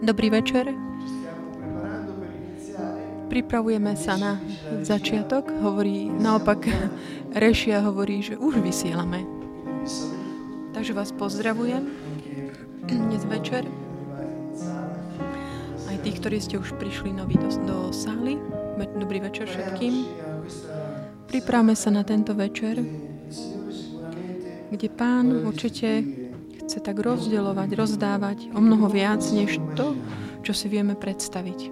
Dobrý večer. Pripravujeme sa na začiatok. Hovorí, naopak Rešia hovorí, že už vysielame. Takže vás pozdravujem dnes večer. Aj tí, ktorí ste už prišli noví do, do sály. Dobrý večer všetkým. Pripravme sa na tento večer, kde pán určite chce tak rozdeľovať, rozdávať o mnoho viac, než to, čo si vieme predstaviť.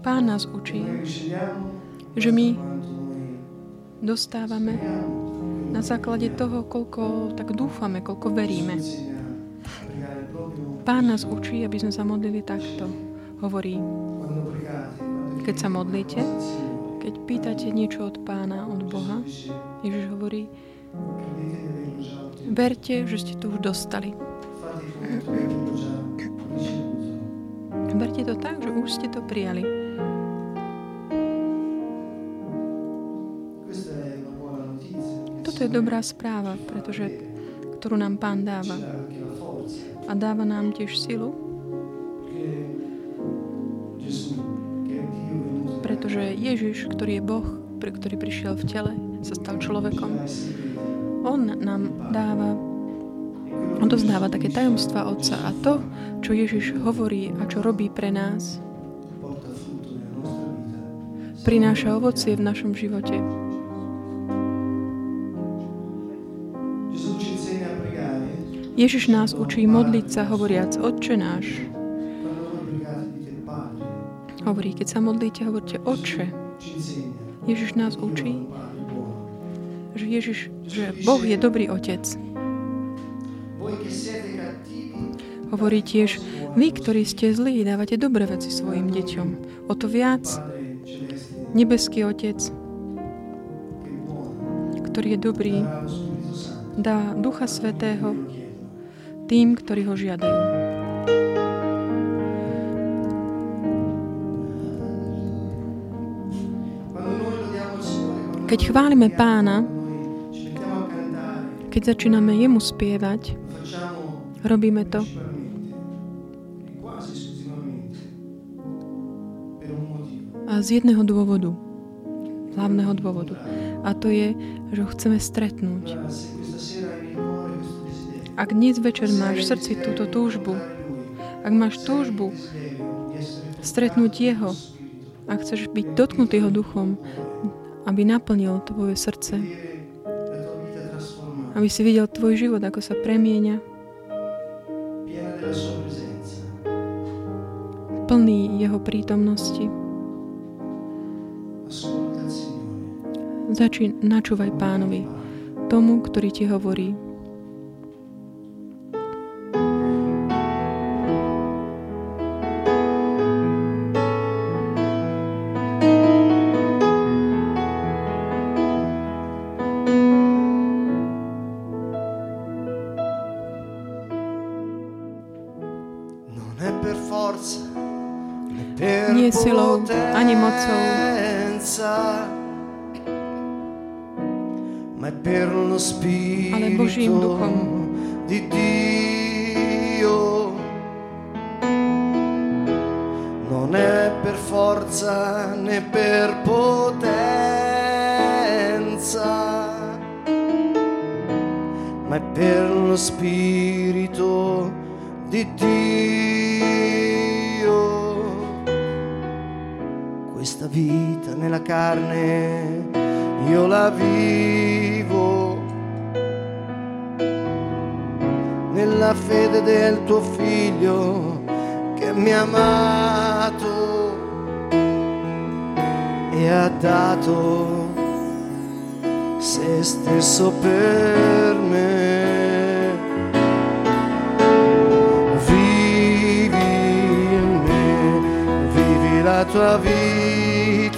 Pán nás učí, že my dostávame na základe toho, koľko tak dúfame, koľko veríme. Pán nás učí, aby sme sa modlili takto. Hovorí, keď sa modlíte, keď pýtate niečo od pána, od Boha, Ježiš hovorí, verte, že ste to už dostali. Verte to tak, že už ste to prijali. Toto je dobrá správa, pretože, ktorú nám Pán dáva. A dáva nám tiež silu, Ježiš, ktorý je Boh, ktorý prišiel v tele, sa stal človekom, on nám dáva, on dozdáva také tajomstva Otca a to, čo Ježiš hovorí a čo robí pre nás, prináša ovocie v našom živote. Ježiš nás učí modliť sa, hovoriac Otče náš, Hovorí, keď sa modlíte, hovoríte Oče. Ježiš nás učí, že Ježiš, že Boh je dobrý Otec. Hovorí tiež, vy, ktorí ste zlí, dávate dobré veci svojim deťom. O to viac nebeský Otec, ktorý je dobrý, dá Ducha Svetého tým, ktorí ho žiadajú. Keď chválime pána, keď začíname jemu spievať, robíme to a z jedného dôvodu, hlavného dôvodu. A to je, že ho chceme stretnúť. Ak dnes večer máš v srdci túto túžbu, ak máš túžbu stretnúť Jeho, ak chceš byť dotknutý Jeho duchom, aby naplnil tvoje srdce. Aby si videl tvoj život, ako sa premieňa. Plný jeho prítomnosti. Začín, načúvaj pánovi, tomu, ktorý ti hovorí, nie silou, ani mocou. Ale Božím duchom. Di Dio non è per forza né per potenza, ma è per lo Spirito di Dio. questa vita nella carne, io la vivo nella fede del tuo figlio che mi ha amato e ha dato se stesso per me. Vivi in me, vivi la tua vita.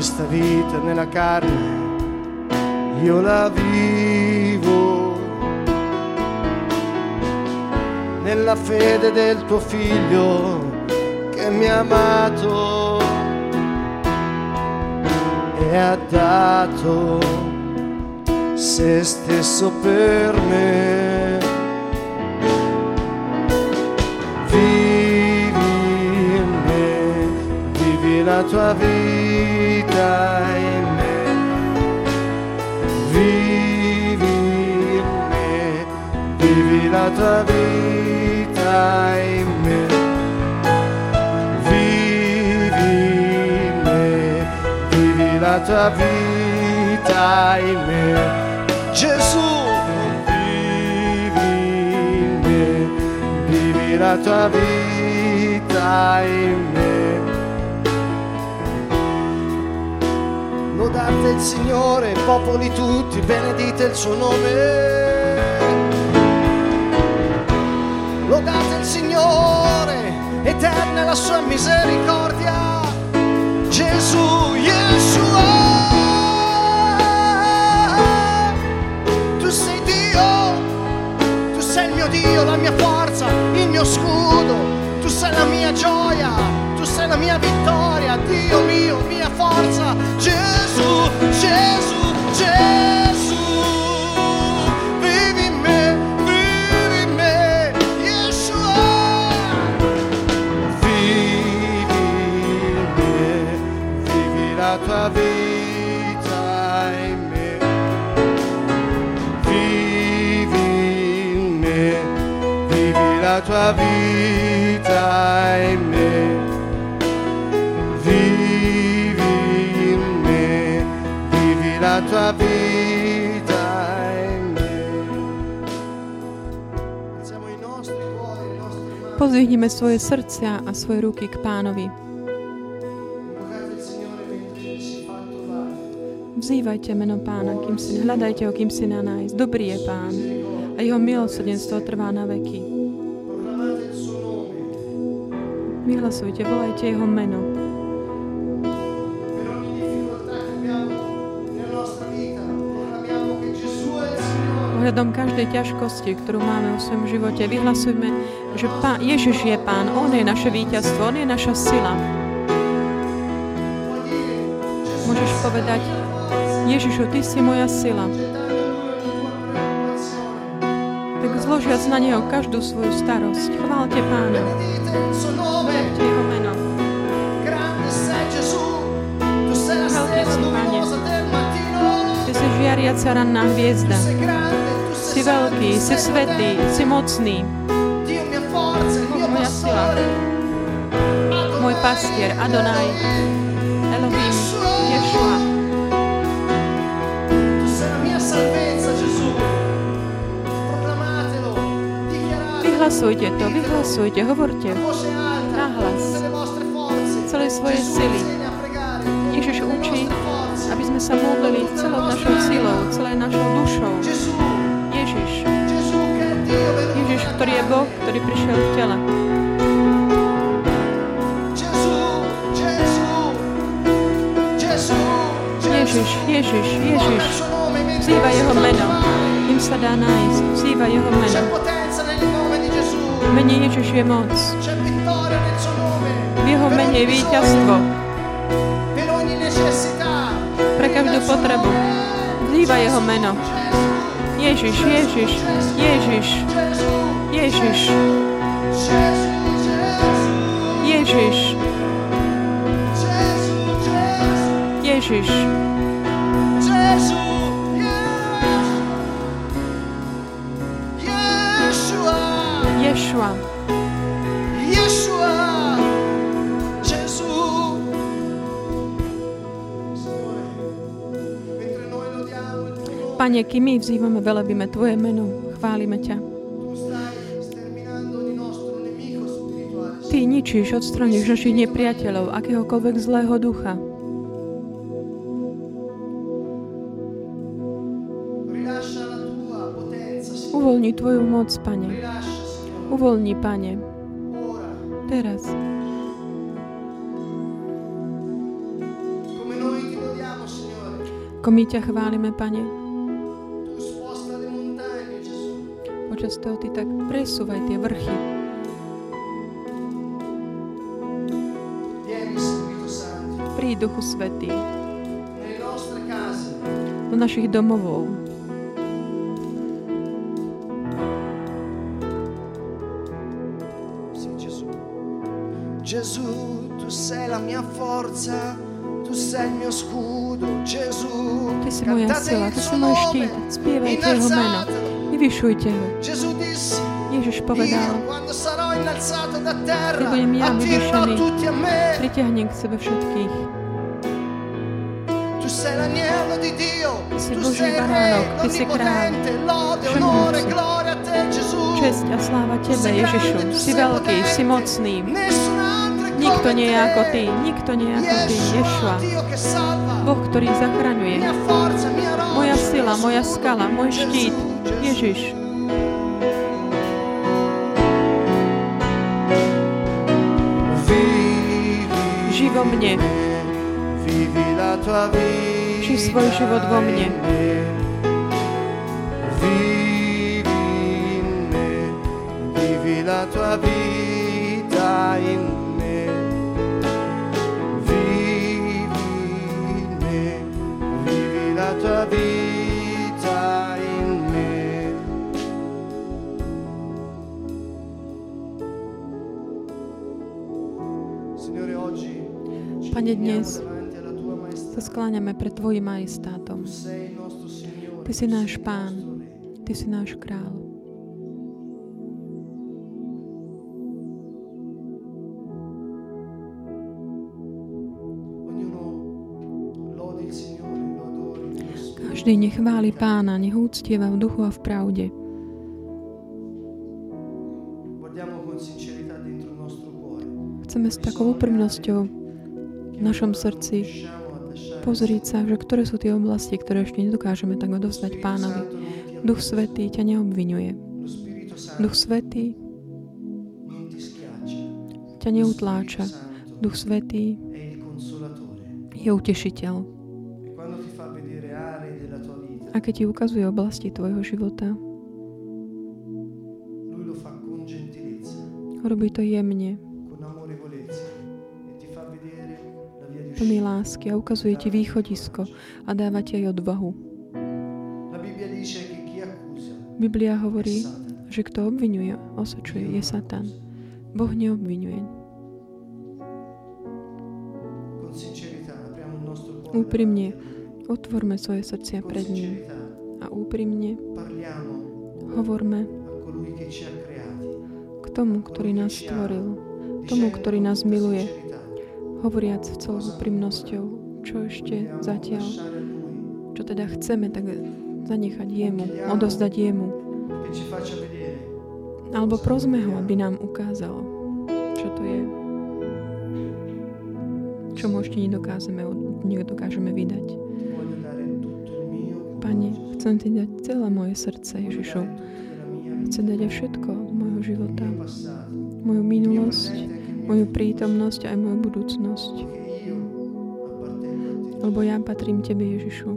Questa vita nella carne io la vivo nella fede del tuo figlio che mi ha amato e ha dato se stesso per me. Vivi in me, vivi la tua vita in me. Vivi in me, vivi la tua vita in me. Vivi in me, vivi la tua vita in me. Gesù, vivi in me, vivi la tua vita in me. Lodate il Signore, popoli tutti, benedite il suo nome. Lodate il Signore, eterna la sua misericordia. Gesù, Yeshua. Tu sei Dio, tu sei il mio Dio, la mia forza, il mio scudo, tu sei la mia gioia, tu sei la mia vittoria, Dio mio, mia forza, Gesù, Gesù, Gesù. Vivi in me, vivi in me, Yeshua. Vivi in me, vivi la tua vita. Vivi me, vivi la tua vita in me. Pozvihneme svoje srdcia a svoje ruky k pánovi. Vzývajte meno pána, kým si, hľadajte ho, kým si na nájsť. Dobrý je pán a jeho milosrdenstvo trvá na veky. Vyhlasujte, volajte jeho meno. Ohľadom každej ťažkosti, ktorú máme vo svojom živote, vyhlasujme, že pán, Ježiš je pán, On je naše víťazstvo, On je naša sila. Môžeš povedať, Ježišu, Ty si moja sila. Tak zložiac na Neho každú svoju starosť. Chválte pána. Chválte Jeho meno. Stella si, Pane. Ty si žiariaca ranná hviezda. Si veľký, si svetý, si mocný. Moja sila. Môj pastier, Adonai, Elohim, Ješua. Vyhlasujte to, vyhlasujte, hovorte. Nahlas. Celej svojej Gesù sily. Ježiš učí, aby sme sa modlili celou našou silou, celej našou dušou. Ježiš, ktorý je. Boh, ktorý prišiel v tele. Ježiš, Ježiš, Ježiš. Vzýva jeho meno. Im sa dá nájsť. Vzýva jeho meno. V mene Ježiš je moc. V jeho mene je víťazstvo. Pre každú potrebu. Vzýva jeho meno. Ježiš, Ježiš, Ježiš, Gesù, Ježiš. Ježiš. Ježiš. Ješua. Ješua. Pane, kým my vzývame, velebíme Tvoje meno, chválime ťa. Ničíš, odstraníš našich nepriateľov, akéhokoľvek zlého ducha. Uvoľni Tvoju moc, Pane. Uvoľni, Pane. Teraz. Ako my ťa chválime, Pane. Počas toho Ty tak presúvaj tie vrchy. Duchu Svetý, do našich domovov. Gesù. Tu sei la mia forza, tu sei il mio scudo, Gesù. Ty si moja sila, il Ty si môj štít. Spievajte Jeho meno. Vyvyšujte ho. Ježiš povedal, quando sarò innalzato da terra, Keď budem ja vyvyšený, tutti a me. pritiahnem k sebe všetkých. Sei l'agnello di Dio, si tu Boží sei baránok, Ty si lode, všemohúci. Česť a sláva Tebe, Ježišu. Si veľký, si mocný. Nikto nie je ako Ty, nikto nie je ako Ty, Ješua. Boh, ktorý zachraňuje. Moja sila, moja skala, môj štít. Ježiš. Vivi, Žij vo mne. Przyswoj żywot wo mnie. Vivi la tua vita in me, vivi in me, vivi la tua vita in me. Signore, oggi. Panie dnes, skláňame pred Tvojim majestátom. Ty si náš Pán. Ty si náš král. Každý nech Pána, nech úctieva v duchu a v pravde. Chceme s takou úprimnosťou v našom srdci pozrieť sa, že ktoré sú tie oblasti, ktoré ešte nedokážeme tak odovzdať Pánovi. Duch Svetý ťa neobvinuje. Duch Svetý ťa neutláča. Duch Svetý je utešiteľ. A keď ti ukazuje oblasti tvojho života, robí to jemne, plný lásky a ukazuje ti východisko a dáva ti aj odvahu. Biblia hovorí, že kto obvinuje, osočuje, je Satan. Boh neobvinuje. Úprimne otvorme svoje srdcia pred ním a úprimne hovorme k tomu, ktorý nás stvoril, tomu, ktorý nás miluje, hovoriac v celou úprimnosťou, čo ešte zatiaľ, čo teda chceme, tak zanechať jemu, odozdať jemu. Alebo prosme ho, aby nám ukázal, čo to je. Čo mu ešte nedokážeme, nedokážeme vydať. Pane, chcem ti dať celé moje srdce, Ježišu. Chcem dať všetko z môjho života. Moju minulosť, moju prítomnosť aj moju budúcnosť. Lebo ja patrím Tebe, Ježišu.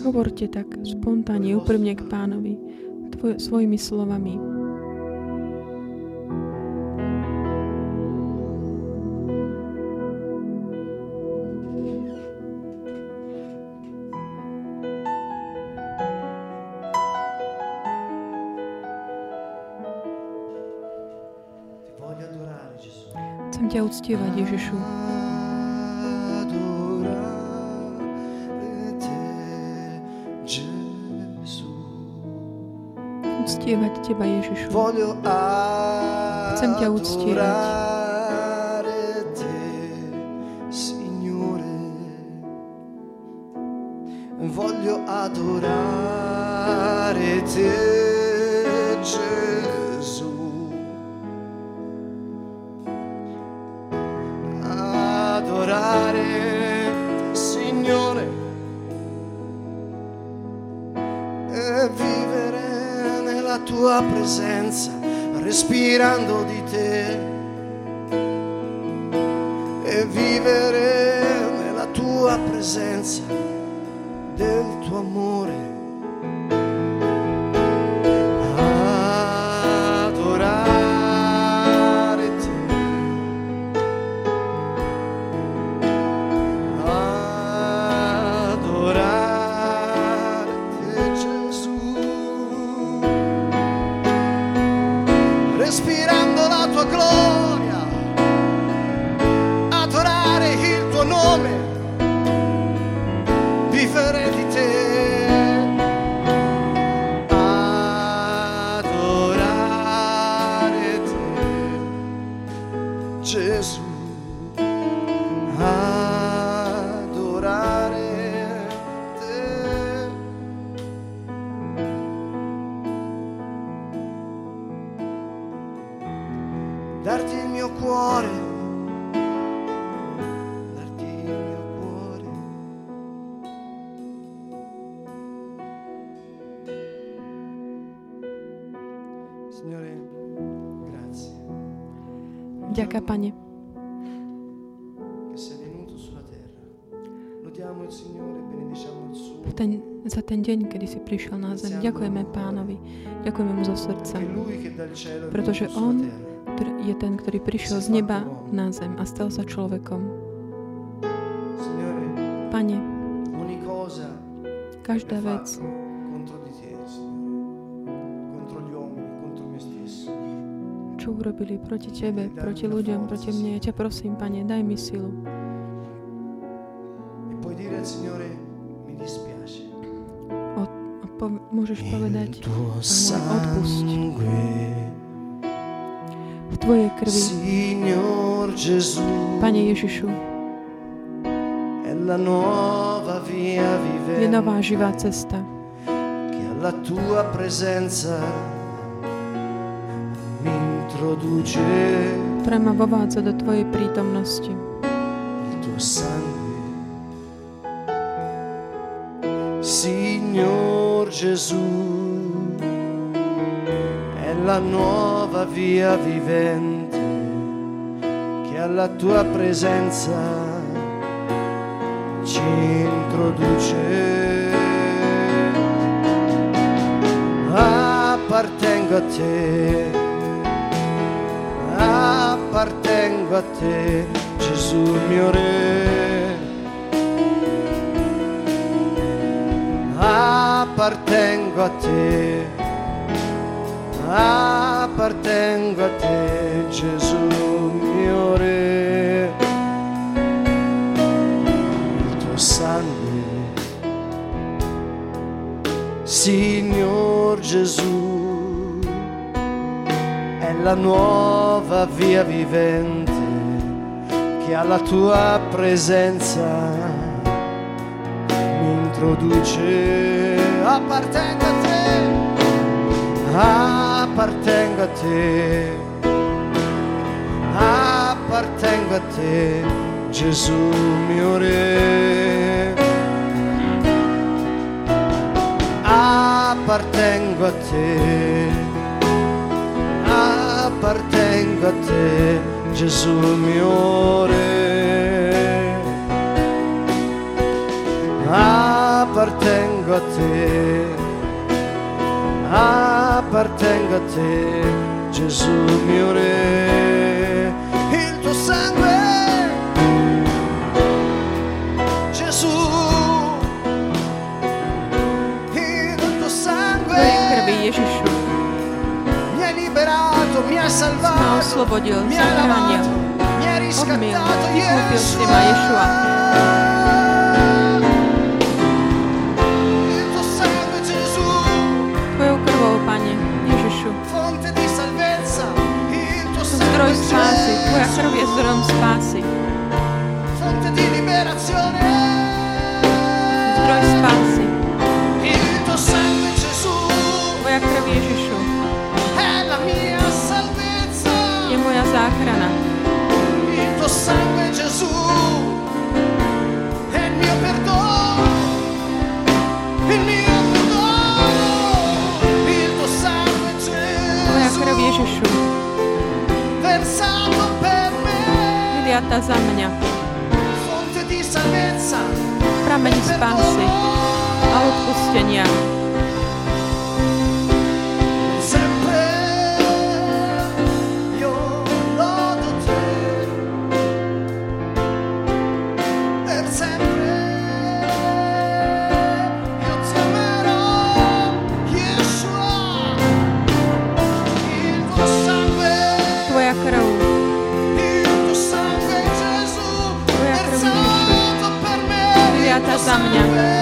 Hovorte tak spontánne, úprimne k pánovi, tvoj, svojimi slovami. Chcem ťa uctievať, Ježišu. Uctievať Teba, Ježišu. Voglio Chcem ťa uctievať. Signore. adorare te presenza respirando di te suo. v ten, za ten deň, kedy si prišiel na zem. Ďakujeme Pánovi, ďakujeme mu zo srdca, è pretože On je ten, ktorý prišiel z neba na zem a stal sa človekom. Pane, každá vec, urobili proti Tebe, proti ľuďom, proti mne, ja ťa prosím, Pane, daj mi silu. Puoi dire al Signore, mi dispiace. O, a po, môžeš povedať, tuo odpusť. v Tvojej krvi, Pane Ježišu, je nová živá cesta, ma vovádza do Tvojej prítomnosti. il tuo sangue. Signor Gesù, è la nuova via vivente che alla tua presenza ci introduce. Appartengo a te, appartengo a te, Gesù mio Re. Appartengo a te, appartengo a te, Gesù mio Re. Il tuo sangue, Signor Gesù, la nuova via vivente che alla tua presenza mi introduce. Appartengo a te, appartengo a te, appartengo a te, Gesù mio Re. Appartengo a te, appartengo a te, Gesù mio Re. Appartengo a te, appartengo a te, Gesù mio Re. Liberato, mi ma salvato, mi hai zachránil, odmil, vykúpil si ma, Ješua. Tvojou krvou, Pane, Ježišu, som zdroj spásy, Tvoja krv je zdrojom spásy, fonte di liberazione. vyliata za mňa. Prameň spásy a odpustenia. za mnie.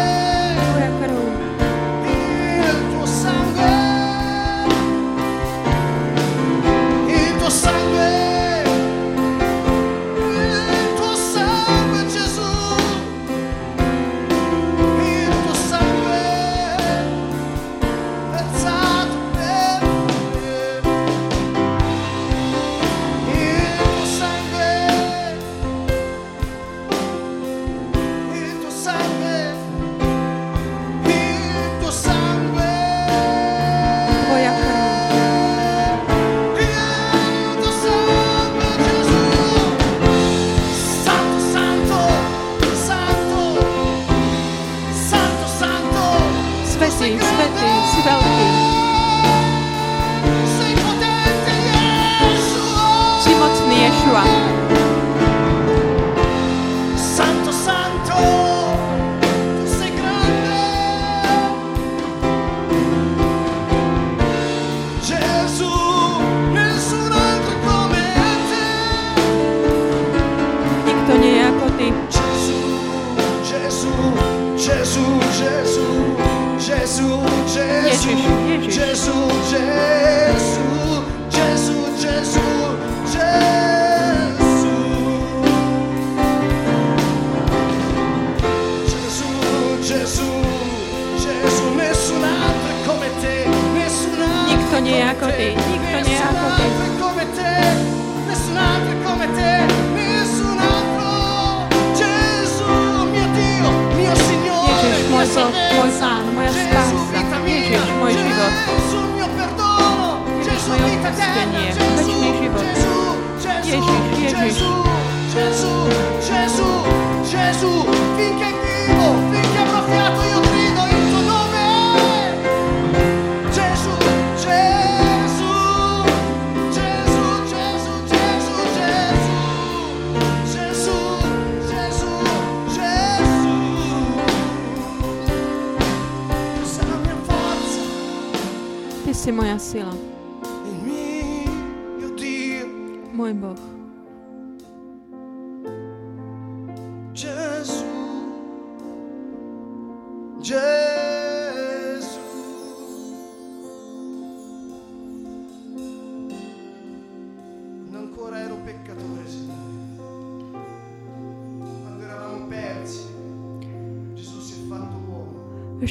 10, Gesù.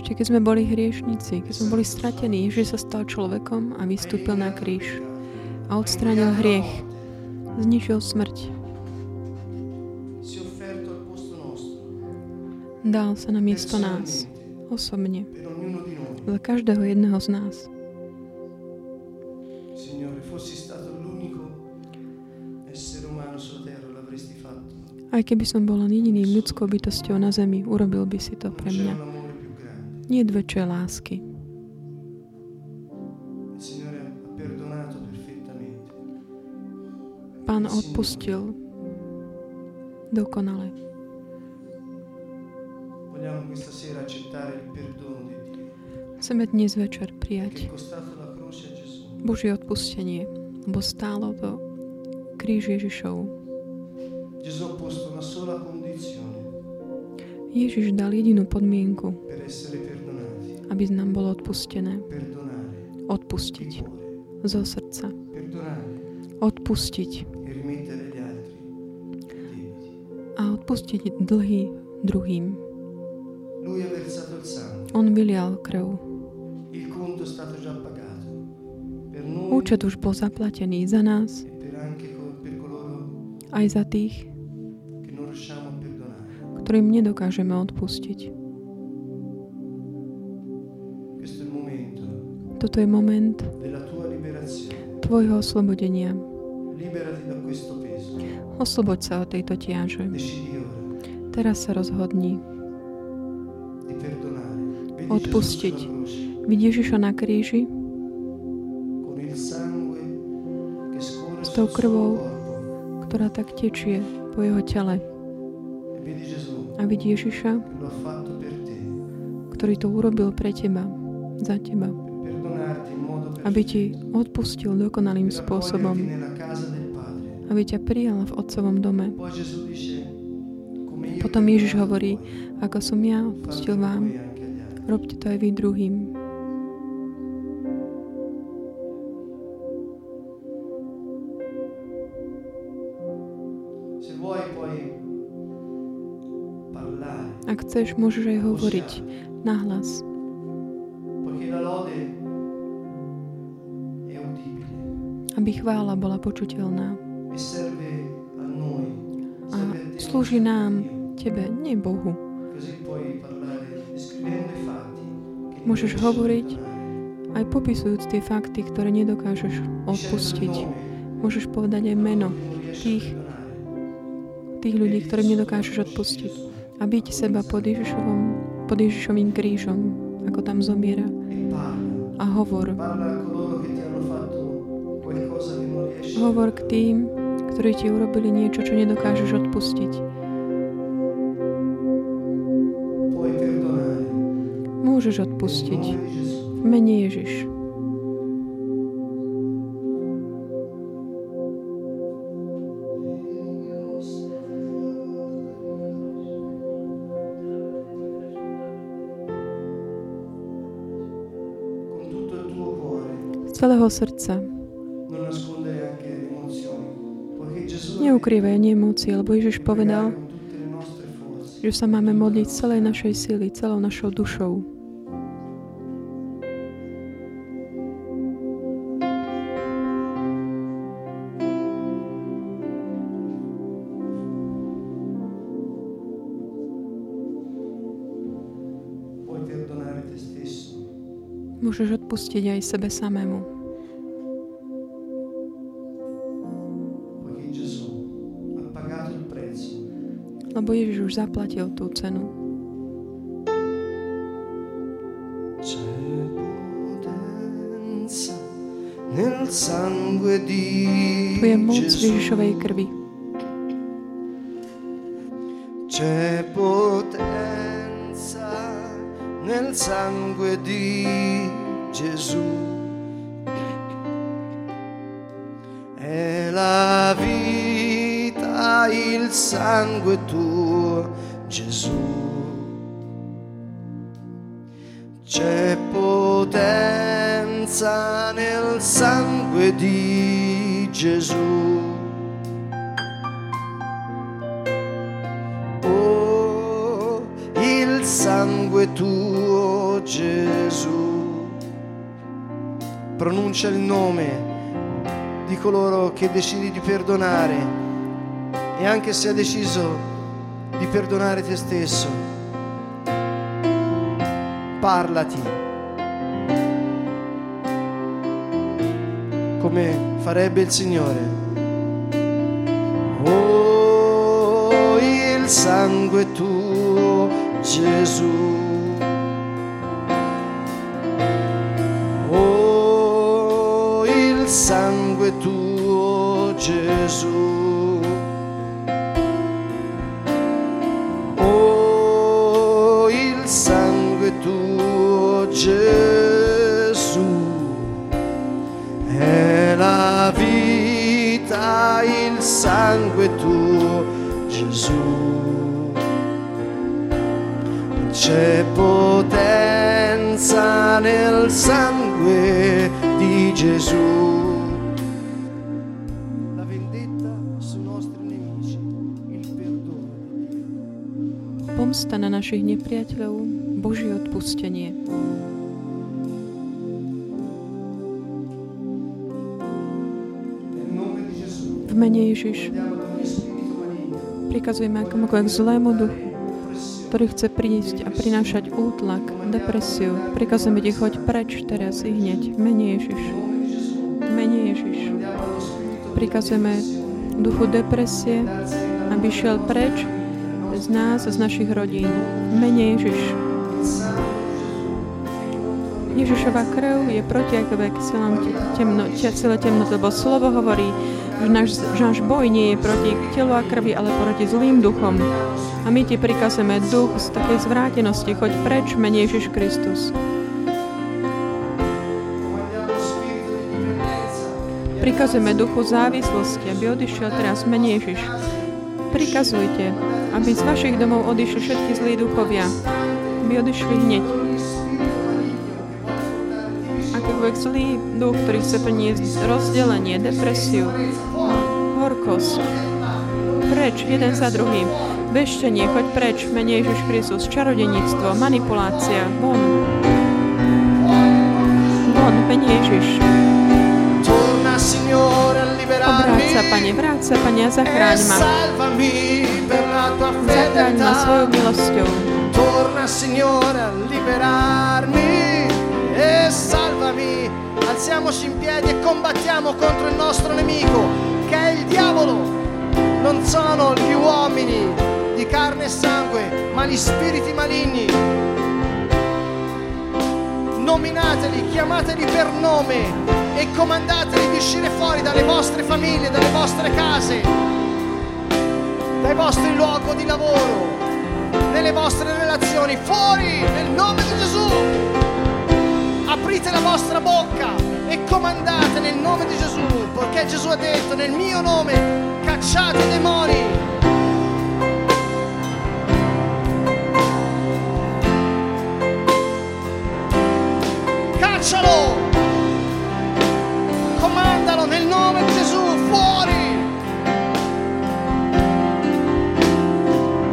ešte keď sme boli hriešnici, keď sme boli stratení, Ježiš sa stal človekom a vystúpil na kríž a odstránil hriech, zničil smrť. Dal sa na miesto nás, osobne, za každého jedného z nás. Aj keby som bol len jediným ľudskou bytosťou na zemi, urobil by si to pre mňa nie väčšej lásky. Pán odpustil dokonale. Chceme dnes večer prijať Božie odpustenie, lebo stálo to kríž Ježišov. Gesù ha posto una sola condizione Ježiš dal jedinú podmienku, aby nám bolo odpustené. Odpustiť zo srdca. Odpustiť. A odpustiť dlhy druhým. On vylial krv. Účet už bol zaplatený za nás aj za tých, ktorým nedokážeme odpustiť. Toto je moment tvojho oslobodenia. Osloboď sa od tejto ora Teraz sa rozhodni Odpustiť. Vidíš Ježiša na kríži S tou krvou. ktorá tak tečie po jeho tele. Vidí Ježiša, ktorý to urobil pre teba, za teba, aby ti odpustil dokonalým spôsobom, aby ťa prijal v Otcovom dome. Potom Ježiš hovorí, ako som ja odpustil vám, robte to aj vy druhým. Chceš, môžeš aj hovoriť nahlas, aby chvála bola počuteľná. a slúži nám, tebe, nie Bohu. Môžeš hovoriť. Aj popisujúc tie fakty, ktoré nedokážeš odpustiť. Môžeš povedať aj meno tých, tých ľudí, ktorým nedokážeš odpustiť. A byť seba pod, Ježišovom, pod Ježišovým krížom, ako tam zomiera. A hovor. Hovor k tým, ktorí ti urobili niečo, čo nedokážeš odpustiť. Môžeš odpustiť. V mene Ježiš. Celého srdca. Neukrývaj ani emócie, lebo Ježiš povedal, že sa máme modliť celej našej sily, celou našou dušou. Môžeš odpustiť aj sebe samému, lebo Ježiš už zaplatil tú cenu. Tu je moc. Ježišovej krvi. C'è potenza nel sangue di Gesù. Il sangue tuo, Gesù. C'è potenza nel sangue di Gesù. Oh, il sangue tuo, Gesù. Pronuncia il nome di coloro che decidi di perdonare e anche se ha deciso di perdonare te stesso, parlati come farebbe il Signore. Oh, il sangue tuo, Gesù. Oh, il sangue tuo, Gesù. Tuo, Gesù è la vita, il sangue tuo, Gesù. C'è potenza nel sangue di Gesù. Pomsta na našich nepriateľov, Božie odpustenie. V mene Ježiš Prikazujeme akomukoľvek zlému duchu, ktorý chce prísť a prinášať útlak, depresiu. Prikazujeme ti, choď preč teraz i hneď. Menej Ježiš. Menej Ježiš. Prikazujeme duchu depresie, aby šiel preč z nás, z našich rodín. Menej Ježiš. Ježišova krv je proti silám temno, sile temnoty, lebo slovo hovorí, že náš, že náš boj nie je proti telu a krvi, ale proti zlým duchom. A my ti prikazujeme duch z takej zvrátenosti, choď preč, menej Ježiš Kristus. Prikazujeme duchu závislosti, aby odišiel teraz menej Ježiš. Prikazujte, aby z vašich domov odišli všetky zlí duchovia, aby odišli hneď akýkoľvek zlý duch, ktorý chce priniesť rozdelenie, depresiu, horkosť. Preč, jeden za druhým. Beštenie, choď preč, menej Ježiš Kristus, čarodenictvo, manipulácia, von. Von, menej Ježiš. Obráť sa, Pane, vráť sa, Pane, a zachráň ma. Zachráň ma svojou milosťou. Torna, Signore, a liberarmi e salvami. Alziamoci in piedi e combattiamo contro il nostro nemico, che è il diavolo. Non sono gli uomini di carne e sangue, ma gli spiriti maligni. Nominateli, chiamateli per nome e comandateli di uscire fuori dalle vostre famiglie, dalle vostre case, dai vostri luoghi di lavoro, nelle vostre relazioni, fuori nel nome di Gesù aprite la vostra bocca e comandate nel nome di Gesù, perché Gesù ha detto nel mio nome cacciate i demoni. Caccialo! Comandalo nel nome di Gesù, fuori!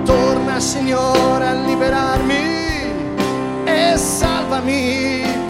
Torna Signore a liberarmi e salvami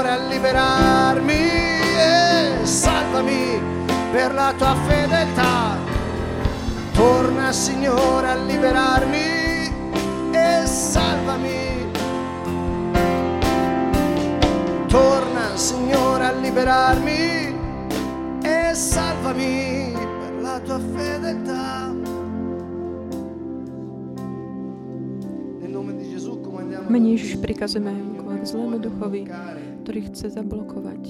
Signore a liberarmi e salvami per la tua fedeltà. Torna Signore a liberarmi e salvami. Torna Signore a liberarmi e salvami per la tua fedeltà. Mene Ježiš prikazujeme k zlému duchovi, ktorý chce zablokovať.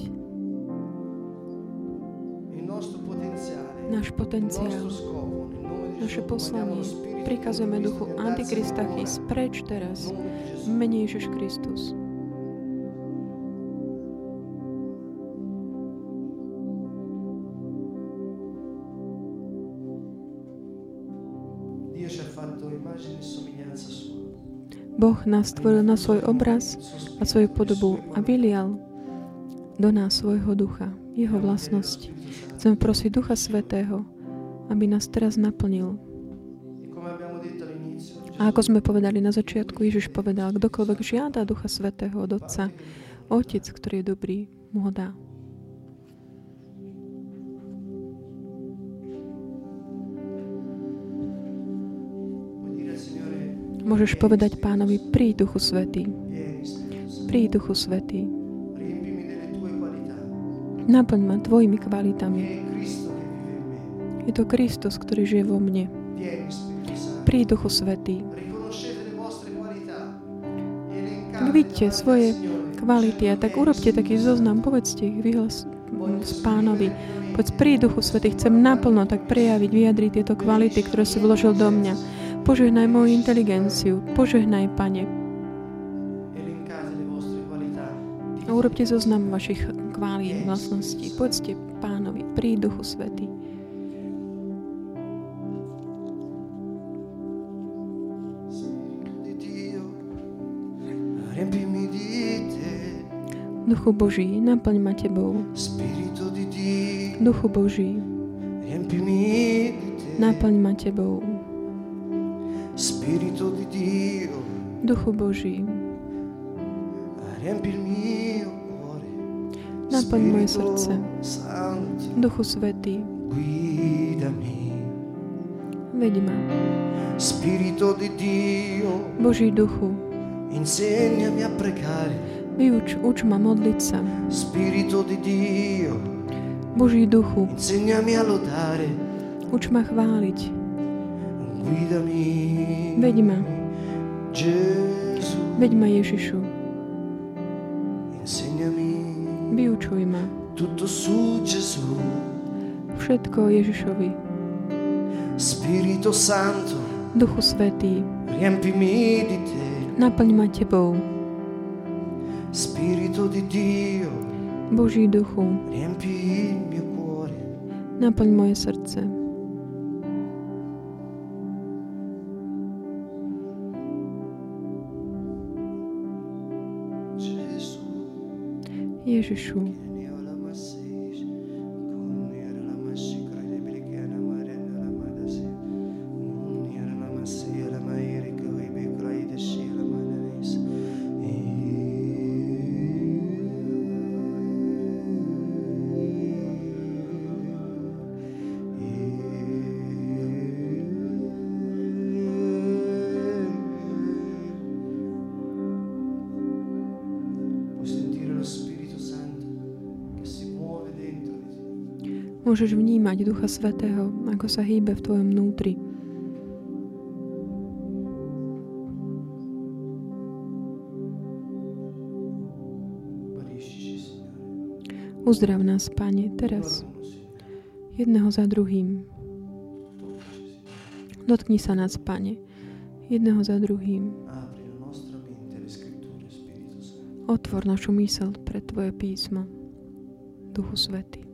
Náš potenciál, naše poslanie. Prikazujeme duchu Antikrista chys preč teraz, menej Ježiš Kristus. Boh nás stvoril na svoj obraz a svoju podobu a vylial do nás svojho ducha, jeho vlastnosť. Chcem prosiť Ducha Svetého, aby nás teraz naplnil. A ako sme povedali na začiatku, Ježiš povedal, kdokoľvek žiada Ducha Svetého od Otca, Otec, ktorý je dobrý, mu ho dá. Môžeš povedať pánovi, príď Duchu Svetý. Príď Duchu Svetý. Naplň ma tvojimi kvalitami. Je to Kristus, ktorý žije vo mne. Príď Duchu Svetý. Vidíte svoje kvality a tak urobte taký zoznam, povedzte ich, vyhlas s pánovi. Poď príď Duchu Svetý, chcem naplno tak prejaviť, vyjadriť tieto kvality, ktoré si vložil do mňa. Požehnaj moju inteligenciu. Požehnaj, Pane. Urobte zoznam vašich kválí vlastností. Poďte Pánovi, prí Duchu te, Duchu Boží, naplň ma Tebou. Duchu Boží, naplň ma Tebou. Duchu Boží, naplň moje srdce. Duchu Svetý, guidami, veď ma. Spirito di Dio, Boží duchu, insegnami a pregare, vyuč, uč ma modliť sa. Spirito di Dio, Boží duchu, insegnami a lodare, uč ma chváliť. Veď ma, veď ma Ježišu, vyučuj ma. Všetko Ježišovi. Spirito Santo, Duchu Svetý, riempimi di te, naplň ma Tebou. Spirito di Dio, Boží duchu, riempi il mio cuore, naplň moje srdce. Ježišu, Puoi môžeš vnímať Ducha Svetého, ako sa hýbe v Tvojom vnútri. Uzdrav nás, Pane, teraz, jedného za druhým. Dotkni sa nás, Pane, jedného za druhým. Otvor našu mysel pre Tvoje písmo. Duchu Svetý.